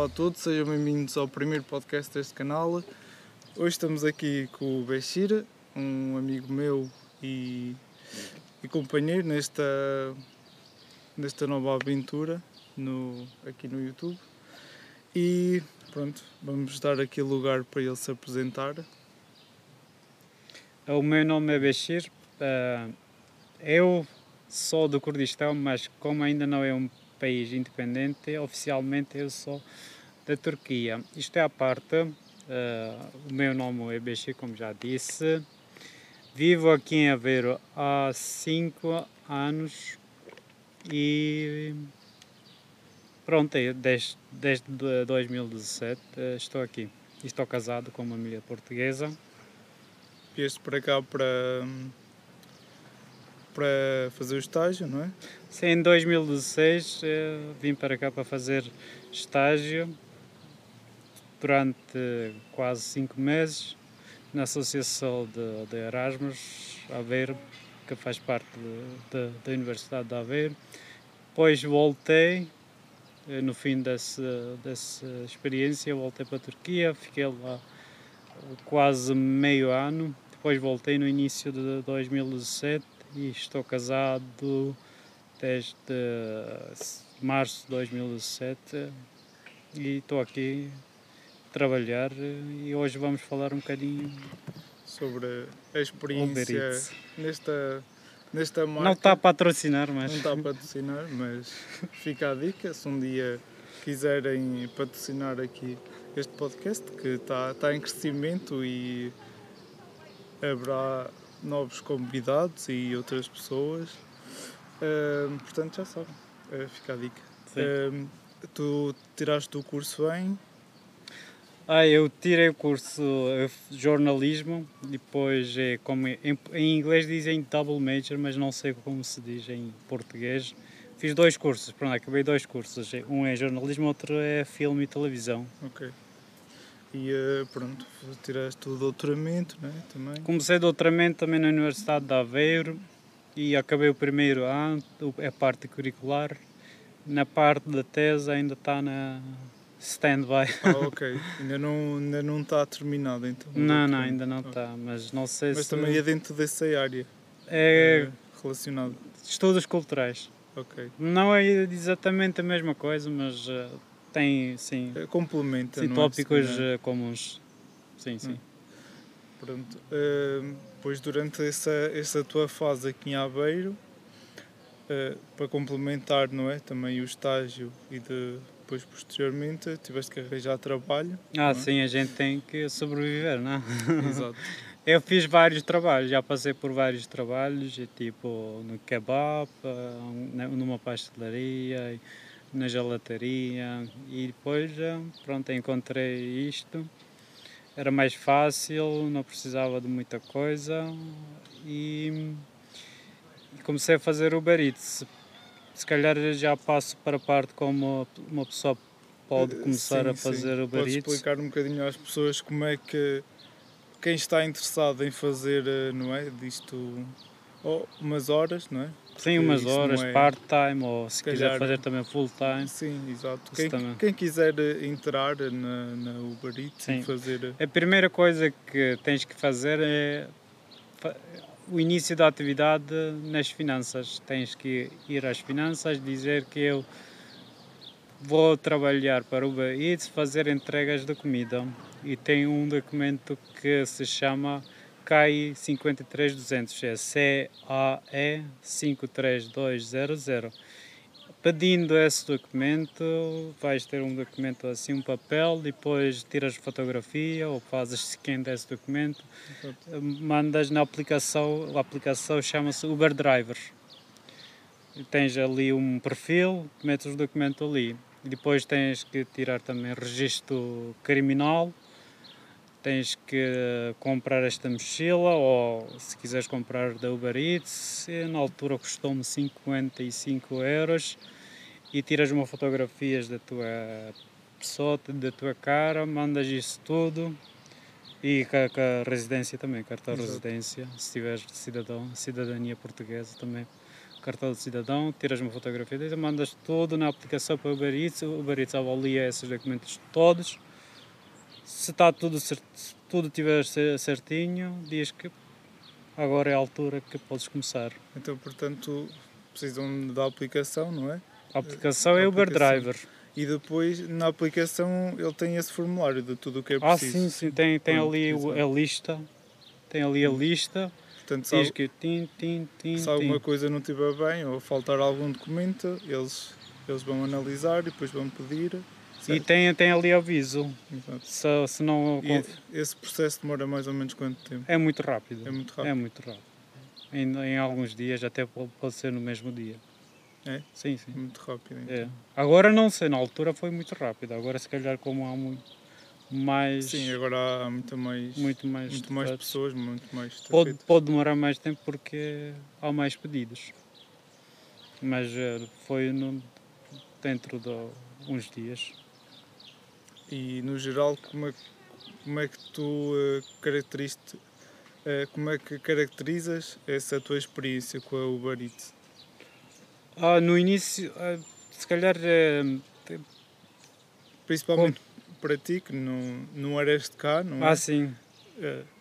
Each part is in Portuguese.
Olá a todos, sejam bem-vindos ao primeiro podcast deste canal. Hoje estamos aqui com o Bexir, um amigo meu e, e companheiro nesta, nesta nova aventura no, aqui no YouTube. E pronto, vamos dar aqui lugar para ele se apresentar. O meu nome é Bashir. Eu sou do Kurdistão, mas como ainda não é um país independente, oficialmente eu sou da Turquia. Isto é a parte. o meu nome é Bashir, como já disse. Vivo aqui em Aveiro há 5 anos e pronto, desde, desde 2017 estou aqui. Estou casado com uma mulher portuguesa. Vieste para cá para, para fazer o estágio, não é? Sim, em 2016 vim para cá para fazer estágio durante quase 5 meses na Associação de, de Erasmus Aveiro, que faz parte de, de, da Universidade de Aveiro. Depois voltei, eh, no fim dessa, dessa experiência, voltei para a Turquia, fiquei lá quase meio ano. Depois voltei no início de 2017 e estou casado desde março de 2017 e estou aqui trabalhar e hoje vamos falar um bocadinho sobre a experiência nesta, nesta marca. Não está a patrocinar, mas. Não está a patrocinar, mas fica a dica se um dia quiserem patrocinar aqui este podcast que está, está em crescimento e haverá novos convidados e outras pessoas. Uh, portanto, já sabem, uh, fica a dica. Uh, tu tiraste o curso em ah, eu tirei o curso de jornalismo, depois é como em, em, inglês dizem double major, mas não sei como se diz em português. Fiz dois cursos, pronto, acabei dois cursos. Um é jornalismo, outro é filme e televisão. Ok. E uh, pronto, tiraste o doutoramento, né, também? Comecei doutoramento também na Universidade de Aveiro e acabei o primeiro ano, a parte curricular. Na parte da tese ainda está na stand-by. Ah, ok. Ainda não, ainda não está terminado então? Não, não, ainda não está, mas não sei mas se... Mas também é dentro dessa área? É... é relacionado? Estudos culturais. Ok. Não é exatamente a mesma coisa, mas uh, tem, sim... É, complementa, sim, não tópicos é? comuns. Sim, sim. Hum. Pronto. Uh, pois durante essa, essa tua fase aqui em Aveiro, uh, para complementar, não é? Também o estágio e de depois posteriormente tiveste que arranjar trabalho. Ah, é? sim, a gente tem que sobreviver, não é? Exato. Eu fiz vários trabalhos, já passei por vários trabalhos, tipo no kebab, numa pastelaria, na gelataria e depois pronto, encontrei isto. Era mais fácil, não precisava de muita coisa e comecei a fazer Uber Eats se calhar já passo para a parte como uma pessoa pode eh, começar sim, a fazer sim. o Pode explicar um bocadinho às pessoas como é que quem está interessado em fazer, eh, não é, disto oh, umas horas, não é? Sim, umas horas, é... part-time ou se calhar, quiser fazer também full-time. Sim, exato. Quem, quem, quiser eh, entrar na, na Uber Eats sim. e fazer... A primeira coisa que tens que fazer é o início da atividade nas finanças. Tens que ir às finanças, dizer que eu vou trabalhar para o Uber Eats, fazer entregas de comida. E tem um documento que se chama CAI 53200, é C-A-E 53200 Pedindo esse documento, vais ter um documento assim, um papel, depois tiras fotografia ou fazes scan desse documento, Exato. mandas na aplicação, a aplicação chama-se Uber Driver. Tens ali um perfil, metes o documento ali. Depois tens que tirar também registro criminal, tens que comprar esta mochila ou se quiseres comprar da Uber Eats, na altura custou-me 55 euros e tiras uma fotografias da tua pessoa, da tua cara, mandas isso tudo e com a, residência também, cartão de residência, se tiveres cidadão, cidadania portuguesa também cartão de cidadão, tiras uma fotografia mandas tudo na aplicação para o Uber Eats, o Uber Eats avalia esses documentos todos. Se está tudo certo, se tudo estiver certinho, diz que agora é a altura que podes começar. Então, portanto, precisam da aplicação, não é? A aplicação a é Uber aplicação. Driver. E depois na aplicação ele tem esse formulário de tudo o que é preciso. Ah, sim, sim, tem, tem ali a lista. Tem ali a lista. Portanto, se, diz que tim, tim, tim, se alguma coisa não estiver bem ou faltar algum documento, eles, eles vão analisar e depois vão pedir. Certo? E tem, tem ali aviso. Se, se não... esse processo demora mais ou menos quanto tempo? É muito rápido. É muito rápido. É muito rápido. Em, em alguns dias, até pode, pode ser no mesmo dia. É? Sim, sim. Muito rápido. Então. É. Agora não sei, na altura foi muito rápido. Agora se calhar como há muito mais. Sim, agora há muito mais, muito mais, muito mais pessoas, muito mais. Pode, pode demorar mais tempo porque há mais pedidos. Mas eh, foi no, dentro de uns dias. E no geral, como é, como é que tu uh, caracterizaste, uh, como é que caracterizas essa tua experiência com a Uber Eats? Ah, no início, ah, se calhar. Eh, Principalmente para ti, que não, não eras de cá, não é? Ah, sim.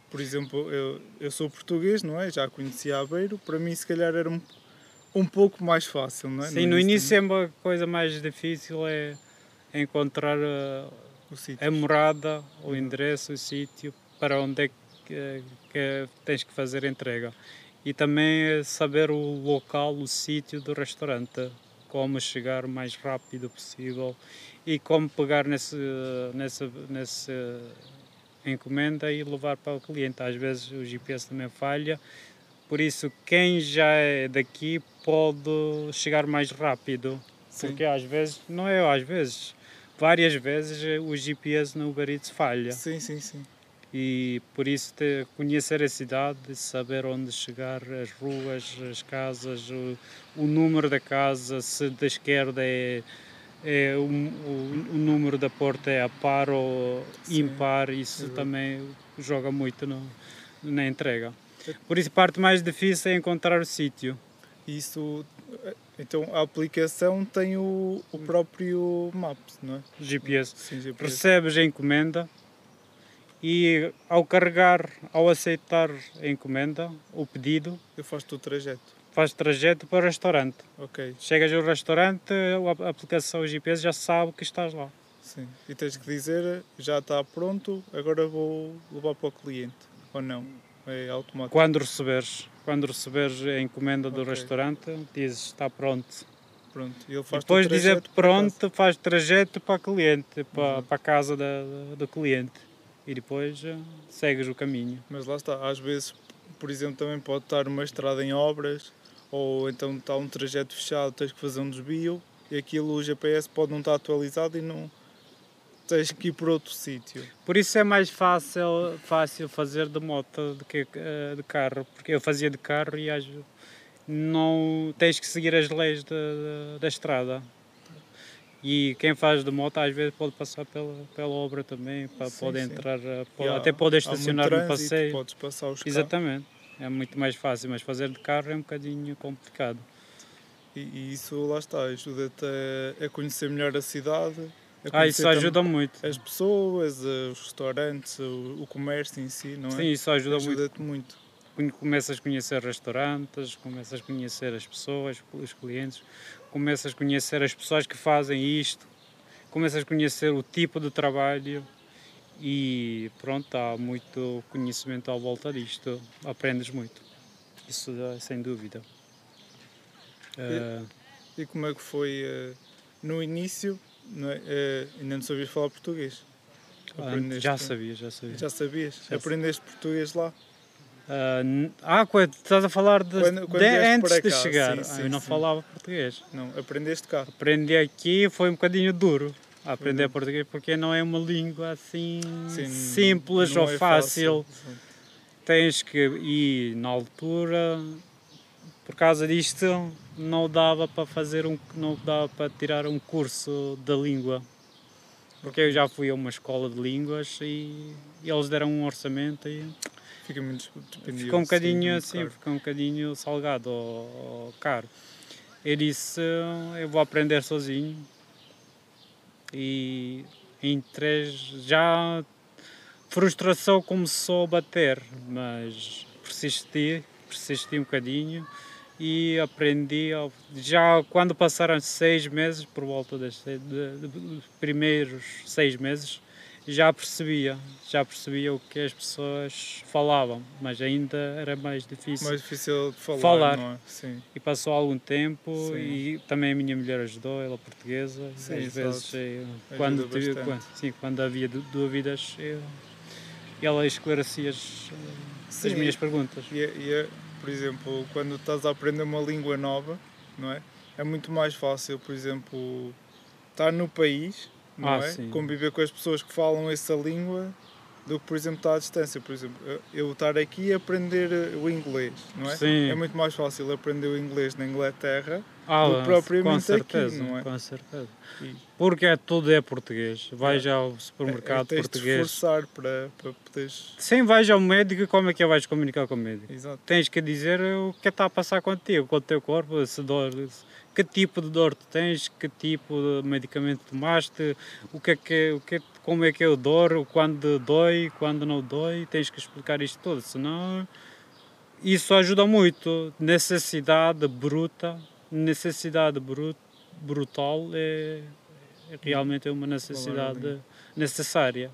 Por exemplo, eu, eu sou português, não é? Já conhecia Aveiro, para mim, se calhar, era um, um pouco mais fácil, não é? Sim, no, no início é uma coisa mais difícil é encontrar uh, a morada, o endereço, o sítio para onde é que, que tens que fazer a entrega e também saber o local, o sítio do restaurante, como chegar o mais rápido possível e como pegar nesse, nessa, nessa encomenda e levar para o cliente. Às vezes o GPS também falha, por isso quem já é daqui pode chegar mais rápido, Sim. porque às vezes, não é às vezes, várias vezes o GPS no Uber Eats falha. Sim, sim, sim e por isso ter, conhecer a cidade, saber onde chegar, as ruas, as casas, o, o número da casa, se da esquerda é, é o, o, o, número da porta é a par ou Sim. impar, isso também joga muito no, na entrega. Por isso a parte mais difícil é encontrar o sítio. Isso então a aplicação tem o, o próprio Maps, não é? GPS. Sim, GPS. Recebes a encomenda, e ao carregar, ao aceitar a encomenda, o pedido, eu faço o trajeto. Faz trajeto para o restaurante. Ok. Chegas ao restaurante, a aplicação GPS já sabe que estás lá. Sim. E tens que dizer, já está pronto, agora vou levar para o cliente. Ou não? É automático. Quando receberes, quando receberes a encomenda do okay. restaurante, dizes está pronto. Pronto. E ele faz Depois dizer pronto, faz trajeto para cliente, para, uhum. para a casa da, do cliente e depois uh, segues o caminho. Mas lá está, às vezes, por exemplo, também pode estar uma estrada em obras ou então está um trajeto fechado, tens que fazer um desvio e aquilo o GPS pode não estar atualizado e não tens que ir por outro sítio. Por isso é mais fácil, fácil fazer de moto do que uh, de carro, porque eu fazia de carro e não tens que seguir as leis da, da, da estrada. E quem faz de moto às vezes pode passar pela, pela obra também, para sim, pode sim. entrar, eh, pode, até pode estacionar no passeio. Podes passar os Exatamente, carros. é muito mais fácil, mas fazer de carro é um bocadinho complicado. E, e isso lá está, ajuda-te a, a, conhecer melhor a cidade. Ah, isso ajuda muito. As pessoas, os restaurantes, o, o comércio em si, não é? Sim, isso ajuda, ajuda muito. muito começas a conhecer restaurantes, começas a conhecer as pessoas, os clientes, começas a conhecer as pessoas que fazem isto, começas a conhecer o tipo de trabalho e pronto, há muito conhecimento à volta disto, aprendes muito, isso é sem dúvida. E, uh, e como é que foi uh, no início? Não uh, ainda não sabias falar português? Aprendeste, já sabia, já sabia. Já sabias? Já Aprendeste português lá? Uh, ah, quando estás a falar de, quando, quando de antes de chegar. Sim, sim, ah, eu não sim. falava português. Não, aprendeste cá. Aprendi aqui foi um bocadinho duro. Aprender uhum. português porque não é uma língua assim simples ou é fácil. fácil. Tens que ir na altura. Por causa disto não dava para fazer um não dava para tirar um curso da língua. Porque eu já fui a uma escola de línguas e, e eles deram um orçamento e Fica muito. Fica um bocadinho sim, assim, fica um bocadinho salgado ou, ou caro. Eu disse, eu vou aprender sozinho e em três já frustração começou a bater, mas persisti, persisti um bocadinho e aprendi. Já quando passaram seis meses, por volta dos primeiros seis meses, já percebia, já percebia o que as pessoas falavam, mas ainda era mais difícil. Mais difícil de falar, é? E passou algum tempo Sim. e também a minha mulher ajudou, ela é portuguesa. Sim, Às vezes, eu, quando, tive- quando, sim, quando havia dú- dúvidas, eu, ela esclarecia as, as minhas perguntas. E, e por exemplo, quando estás a aprender uma língua nova, não é? É muito mais fácil, por exemplo, estar no país, não Ah, é? sim. Conviver com as pessoas que falam essa língua do que, por exemplo, estar à distância. Por exemplo, eu- eu estar aqui e aprender eh, o inglês, não é? Sim. É muito mais fácil aprender o inglês na Inglaterra Ah, do que propriamente com certeza, aqui, não é? com certeza. E- Porque é, tudo é português. Vais É. ao supermercado é, tens de português. esforçar para, para poderes... Sem vais ao médico, como é que vais comunicar com o médico? Exato. Tens que dizer o que está a passar contigo, com o teu corpo, se dor, que tipo de dor tu tens, que tipo de medicamento tomaste, o que é que, o que é- como é que é o dor, quando dói, quando não dói, tens que explicar isto tudo, senão isso ajuda muito. Necessidade bruta, necessidade bru- brutal é, é realmente uma necessidade necessária.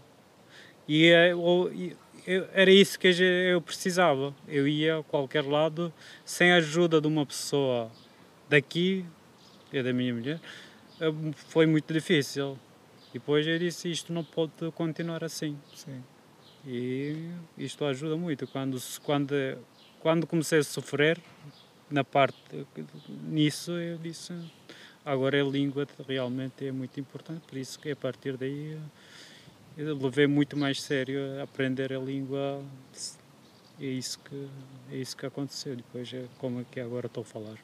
E, é, e eu- era isso que eu precisava. Eu ia a qualquer lado sem a ajuda de uma pessoa daqui, é da minha mulher, foi muito difícil. Depois eu disse, isto não pode continuar assim. Sim. E isto ajuda muito. Quando, quando, quando comecei a sofrer, na parte nisso, eu disse, agora a língua realmente é muito importante, por isso que a partir daí eu levei muito mais sério a aprender a língua. É isso que, é isso que aconteceu. Depois é como é que agora estou a falar.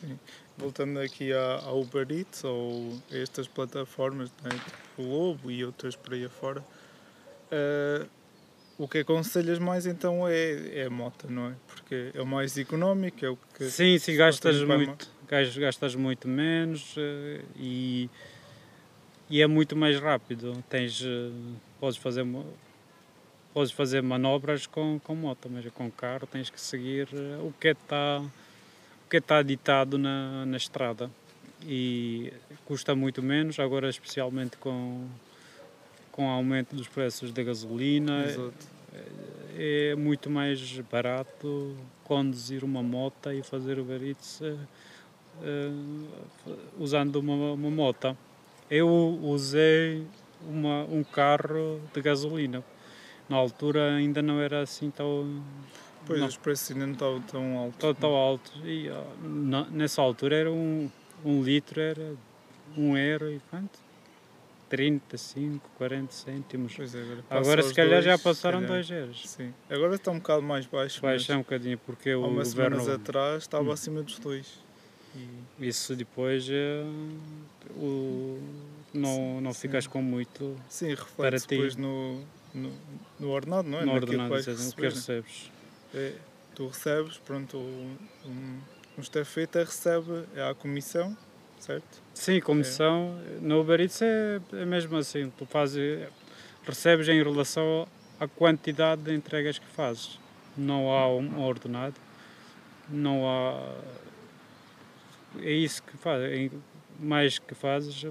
Sim. Voltando aqui à, Uber Eats ou a estas plataformas, né, tipo o Lobo e outras por aí afora, eh, o que aconselhas mais então é, é a moto, não é? Porque é o mais económico, é o que. Sim, sim, gastas muito, gas- gastas muito menos eh, e, e é muito mais rápido. Tens, eh, podes fazer podes fazer manobras com, com moto, mas com carro tens que seguir o que está o que está ditado na, na estrada e custa muito menos agora especialmente com com o aumento dos preços da gasolina Exato. é muito mais barato conduzir uma moto e fazer Uber Eats eh, usando uma, uma moto. Eu usei uma, um carro de gasolina. Na altura ainda não era assim tão, Pois não, os preços ainda não estavam tão altos. tão, tão alto. E, na- nessa altura era um, um litro, era um euro e quanto? 35, 40 cêntimos. Pois é, agora, Agora se calhar já dois, se passaram calhar. 2 euros. Sim. Agora está um bocado mais baixo. Baixa um bocadinho porque Há o umas governo. semanas atrás estava Hum. acima dos dois. E, Isso depois eh, o, não, não Sim. ficas com muito sim, Para reflete ti. depois no, no, no ordenado, não é? no Naquilo ordenado, que receber, né? recebes. É, tu recebes, pronto, um, um, um estafeta recebe é a comissão, certo? Sim, comissão. No Uber Eats é, é mesmo assim. Tu fazes, recebes em relação à quantidade de entregas que fazes. Não há um ordenado. Não há. É isso que fazes. Mais que fazes,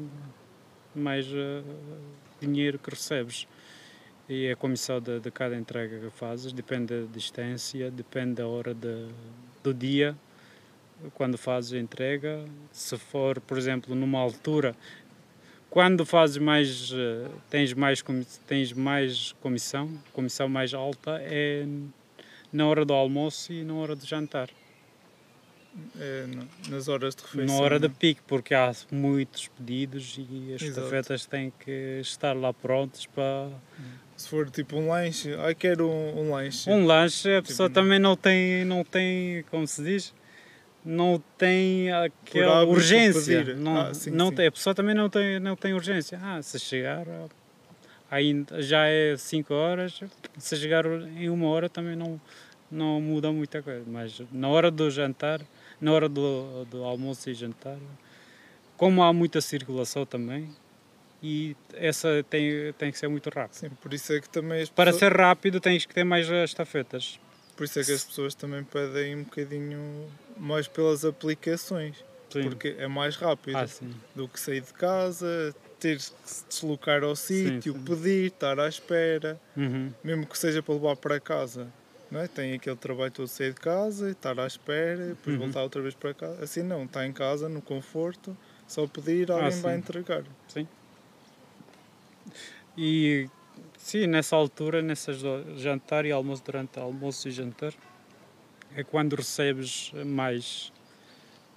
mais eh, dinheiro que recebes. E a comissão de, de cada entrega que fazes depende da distância, depende da hora de, do dia quando fazes a entrega. Se for, por exemplo, numa altura, quando fazes mais, eh, tens mais, tens mais comissão, comissão mais alta é na hora do almoço e na hora do jantar. É, na- nas horas de refeição. Na hora de não é? pico, porque há muitos pedidos e as estafetas têm que estar lá prontas para Se for tipo um lanche, ai quero um, um lanche. um lanche, a pessoa não- também não tem, não tem, como se diz, não tem aquela urgência. Não, Ah, sim, não sim. Tem, a pessoa também não tem, não tem urgência. Ah, se chegar, ainda já é 5 horas, se chegar em uma hora também não, não muda muita coisa. Mas na hora do jantar, na hora do, do almoço e jantar, como há muita circulação também, e essa tem, tem que ser muito rápido. Sim, por isso é que também as Para pessoas, ser rápido tens que ter mais estafetas. por isso é que as pessoas também pedem um bocadinho mais pelas aplicações, Sim. porque é mais rápido Ah, do que sair de casa, ter que se deslocar ao sítio, pedir, estar à espera, Uhum. mesmo que seja para levar para casa. Não é? Tem aquele trabalho todo de sair de casa, estar à espera, depois Uhum. voltar outra vez para casa. Assim não, está em casa, no conforto, só pedir, alguém vai sim. entregar. Sim. E sim, nessa altura, nessas jantar e almoço, durante almoço e jantar, é quando recebes mais,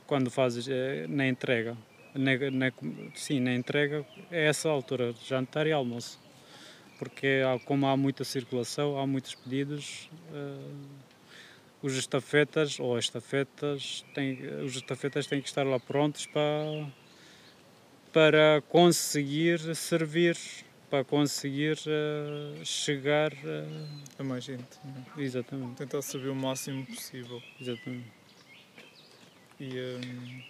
quando fazes eh, na entrega. Na, na, sim, na entrega é essa altura, jantar e almoço. Porque como há muita circulação, há muitos pedidos, eh, os estafetas ou as estafetas têm, os estafetas têm que estar lá prontos para para conseguir servir, para conseguir eh, chegar. eh, A mais gente. não é? exatamente, Tentar saber o máximo possível. exatamente. E hum,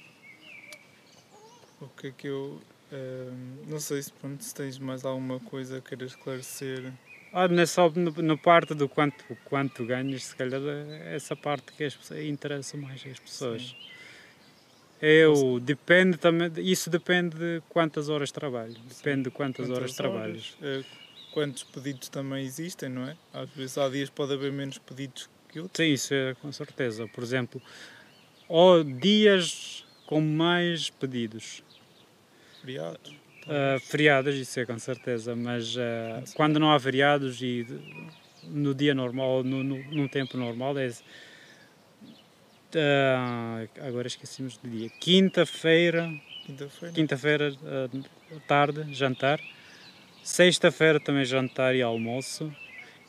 o que é que eu. hum, não sei se, pronto, se tens mais alguma coisa a querer esclarecer. Ah, não é só no, no parte do quanto, quanto ganhas, se calhar é essa parte que as interessa mais às pessoas. Eu, depende também, isso depende de quantas horas trabalho, depende de quantas, horas trabalhas. eh, quantos pedidos também existem, não é? Às vezes há dias pode haver menos pedidos que outros. Sim, isso é com certeza. Por exemplo, ou dias com mais pedidos. Feriados. Uh, feriados, isso é com certeza, mas uh, quando não há feriados e no dia normal, ou no, no, num tempo normal, é. Uh, agora esquecemos do dia. Quinta-feira, Quinta-feira. quinta-feira, uh, tarde, jantar. Sexta-feira também jantar e almoço.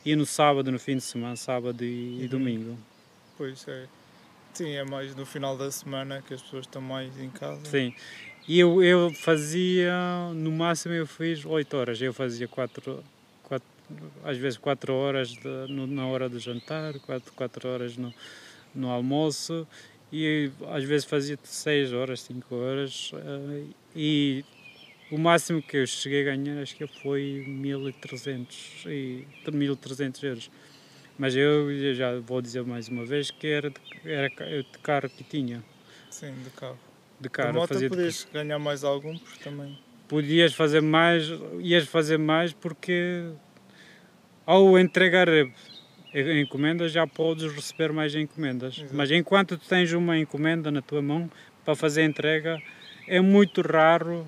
E no sábado, no fim de semana, sábado e, e domingo. Pois é. Sim, é mais no final da semana que as pessoas estão mais em casa. Sim. E eu, eu fazia, no máximo eu fiz 8 horas. Eu fazia 4, quatro, às vezes 4 horas de- no- na hora do jantar, 4, quatro horas no, no almoço e às vezes fazia 6 horas, 5 horas. eh, e o máximo que eu cheguei a ganhar acho que foi 1300 e 1300 euros. Mas eu, eu já vou dizer mais uma vez que era de, era de carro que tinha. Sim, de carro. De De carro, moto fazia de podias ganhar mais algum, porque também. podias fazer mais, ias fazer mais porque ao entregar encomendas já podes receber mais encomendas. Exato. Mas enquanto tu tens uma encomenda na tua mão para fazer entrega, é muito raro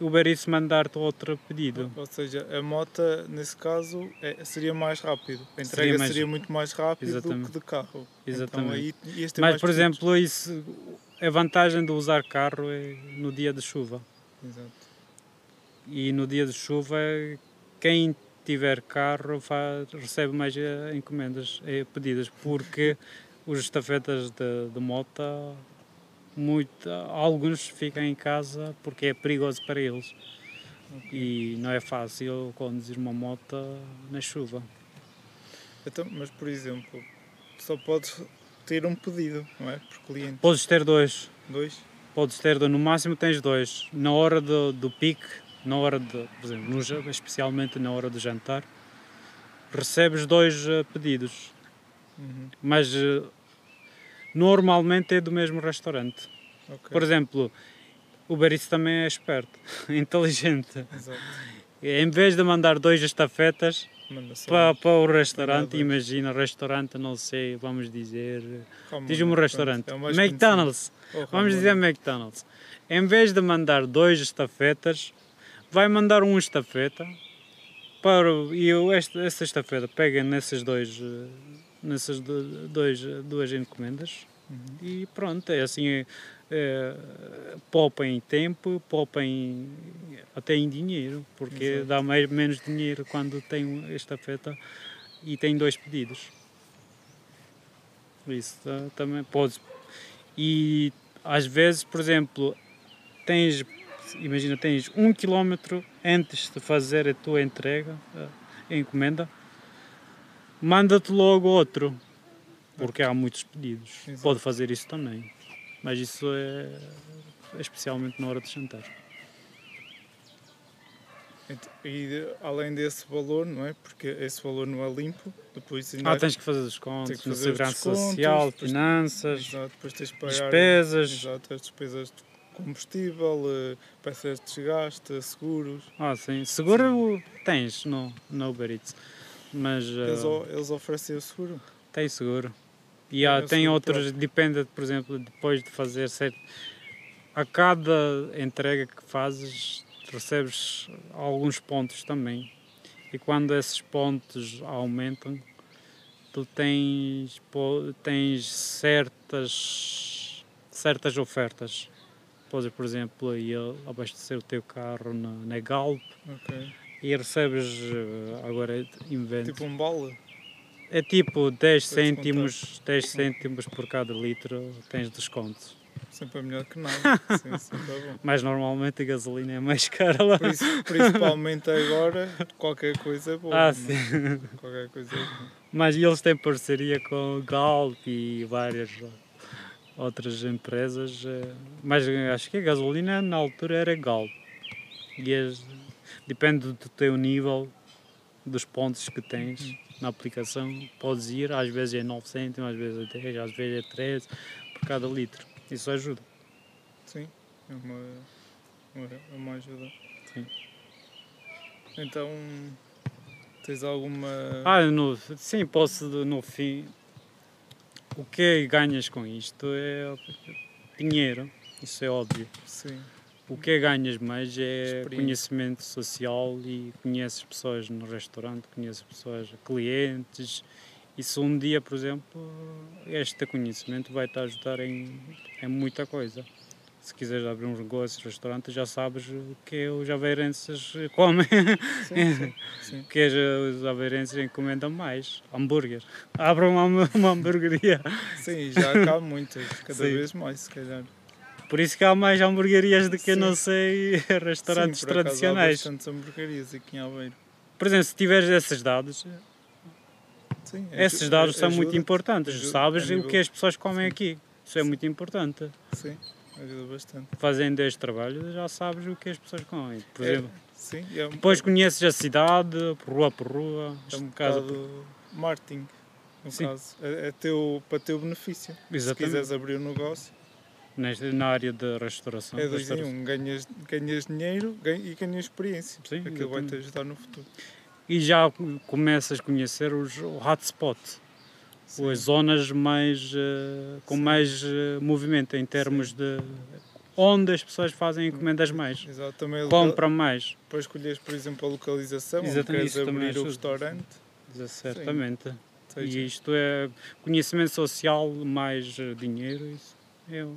o Uber Eats mandar-te outro pedido. Ou seja, a moto, nesse caso, é- seria mais rápido. A entrega mais- seria muito mais rápido do Exatamente. que de carro. Então Exatamente. aí ias ter Mas, por exemplo, isso, a vantagem de usar carro é no dia de chuva. Exato. E no dia de chuva, quem tiver carro fa- recebe mais eh, encomendas, eh, pedidas, porque os estafetas de, de moto, muito, alguns ficam em casa porque é perigoso para eles. E não é fácil conduzir uma moto na chuva. Então, mas, por exemplo, só podes ter um pedido, não é? Por cliente. Podes ter dois, Dois? podes ter, no máximo tens dois. Na hora do, do pique, na hora de, por exemplo, no especialmente na hora do jantar, recebes dois eh, pedidos. Uhum. mas eh, normalmente é do mesmo restaurante. Ok. Por exemplo, o Eats também é esperto, inteligente. Exato. Em vez de mandar dois estafetas para, para o restaurante, imagina, restaurante, não sei, vamos dizer, diz-me um restaurante, é McDonald's. Oh, vamos dizer McDonald's. Em vez de mandar dois estafetas, vai mandar um estafeta para e eu, esta, essa estafeta pega nesses dois, eh, nessas do- dois, duas encomendas Uhum. e pronto, é assim, é, é, poupa em tempo, poupa em, até em dinheiro, porque Exato. dá mais, menos dinheiro quando tem estafeta e tem dois pedidos. Isso tá- também pode. E às vezes, por exemplo, tens imagina, tens um quilómetro antes de fazer a tua entrega, a encomenda, manda-te logo outro, porque há muitos pedidos. Exato. Pode fazer isso também, mas isso é especialmente na hora de jantar. E além desse valor, não é? Porque esse valor não é limpo, depois ainda Ah, tens que fazer os descontos que fazer segurança descontos, social, depois- finanças, Exato, depois tens que pagar despesas. Exato, as despesas de combustível, eh, peças de desgaste, seguros. Ah, sim. Seguro tens no, no Uber Eats, mas Eles, ah, o- eles oferecem o seguro. tem seguro. E há, tem seguro outros, depende, por exemplo, depois de fazer certo. A cada entrega que fazes, recebes alguns pontos também. E quando esses pontos aumentam, tu tens, tens certas, certas ofertas. Podes, por exemplo, ir abastecer o teu carro na, na Galp Ok. e recebes, eh, agora invento, Tipo um bala. é tipo 10 Para descontar. cêntimos, 10 cêntimos por cada litro tens desconto. Sempre é melhor que nada. Sim, sempre é bom. Mas normalmente a gasolina é mais cara lá. Princi- Principalmente agora, qualquer coisa é boa. Ah, não sim. é? Qualquer coisa é boa. Mas eles têm parceria com Galp e várias outras empresas. eh, Mas acho que a gasolina na altura era Galp. E as- depende do teu nível, dos pontos que tens na aplicação. Podes ir, às vezes é 9 cêntimos, às vezes é 10, às vezes é 13 por cada litro. Isso ajuda. Sim, é uma, uma, é uma ajuda. Sim. Então, tens alguma. Ah, no, sim, posso no fim. O que ganhas com isto é dinheiro, isso é óbvio. Sim, O que ganhas mais é conhecimento social e conheces pessoas no restaurante, conheces pessoas, clientes. E se um dia, por exemplo, este conhecimento vai te ajudar em, em muita coisa. Se quiseres abrir um negócio, restaurante, já sabes o que os aveirenses comem. sim, sim. sim. O que é os aveirenses encomendam mais? Hambúrguer. Abram uma, uma hamburgueria. Sim, já cá há muitas, cada Sim. vez mais, se calhar. Por isso que há mais hamburguerias do que, Sim. não sei, restaurantes Sim, por acaso tradicionais. Há bastantes hamburguerias aqui em Aveiro. Por exemplo, se tiveres esses dados, Sim, aju- esses dados são muito importantes. ajuda Sabes o que as pessoas comem aqui. Isso é muito importante. Sim, ajuda bastante. Fazendo este trabalho, já sabes o que as pessoas comem. Por É, exemplo, Sim, é um, depois conheces a cidade, por rua por rua. é um bocado marketing, no Sim. caso. É, é teu, para teu benefício. Se Exatamente. quiseres abrir um negócio, nesta- na área de restauração. é dois em um. Ganhas, ganhas dinheiro e ganhas experiência. Sim, Aquilo vai-te ajudar no futuro. E já começas a conhecer os o hotspot. Sim. as zonas mais eh, com Sim. mais eh, movimento em termos de onde as pessoas fazem encomendas mais, Exato, também a local- compram mais, Para escolheres, por exemplo, a localização, onde Exatamente, queres isso também abrir o restaurante. certamente. E isto é conhecimento social mais eh, dinheiro. Isso eu,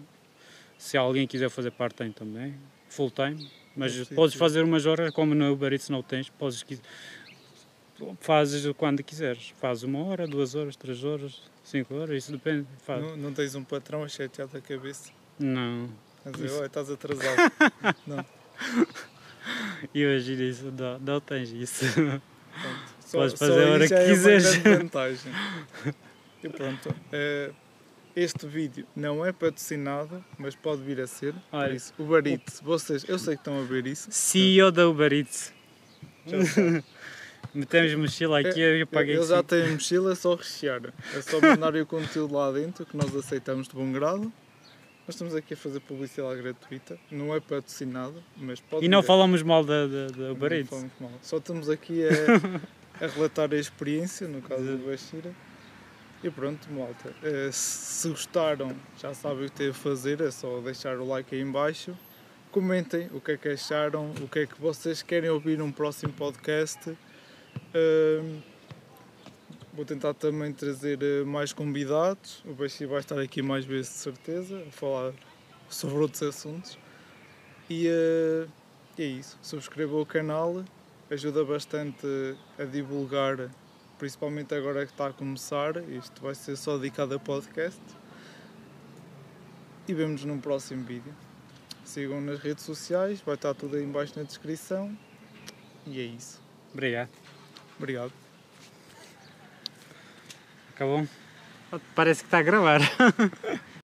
se alguém quiser fazer part-time também, full-time, mas sim, podes sim. fazer umas horas, como no Uber Eats não tens, podes, fazes quando quiseres. Fazes uma hora, duas horas, três horas, cinco horas, isso depende. Faz. não, não tens um patrão a chatear da cabeça. Não. A dizer, Isso. estás atrasado. não, E hoje isso, não, não tens isso. pronto. Só, Podes fazer a hora que é quiseres. vantagem. E pronto. eh, este vídeo não é patrocinado, mas pode vir a ser. Por Olha. isso, Uber Eats, vocês, eu sei que estão a ver isso. CEO da Uber Eats. Já. Metemos mochila aqui e eu paguei Eu já cinco. tenho mochila, é só rechear. É só mandarem o conteúdo lá dentro que nós aceitamos de bom grado. Nós estamos aqui a fazer publicidade gratuita. Não é patrocinado, mas pode E não vir a- falamos mal da, da, da Uber Não Eats. falamos mal. Só estamos aqui a, a relatar a experiência, no caso do Bashira. E pronto, malta. Eh, Se gostaram, já sabem o que têm a fazer, é só deixar o like aí em baixo. Comentem o que é que acharam, o que é que vocês querem ouvir num próximo podcast. Vou tentar também trazer eh, mais convidados. O Bashir vai estar aqui mais vezes, de certeza, a falar sobre outros assuntos. E e é isso. Subscrevam o canal, ajuda bastante a divulgar, principalmente agora que está a começar. Isto vai ser só dedicado a podcast. E vemos num próximo vídeo. sigam nas redes sociais, vai estar tudo aí embaixo na descrição. E é isso. Obrigado. Obrigado. Acabou? Parece que está a gravar.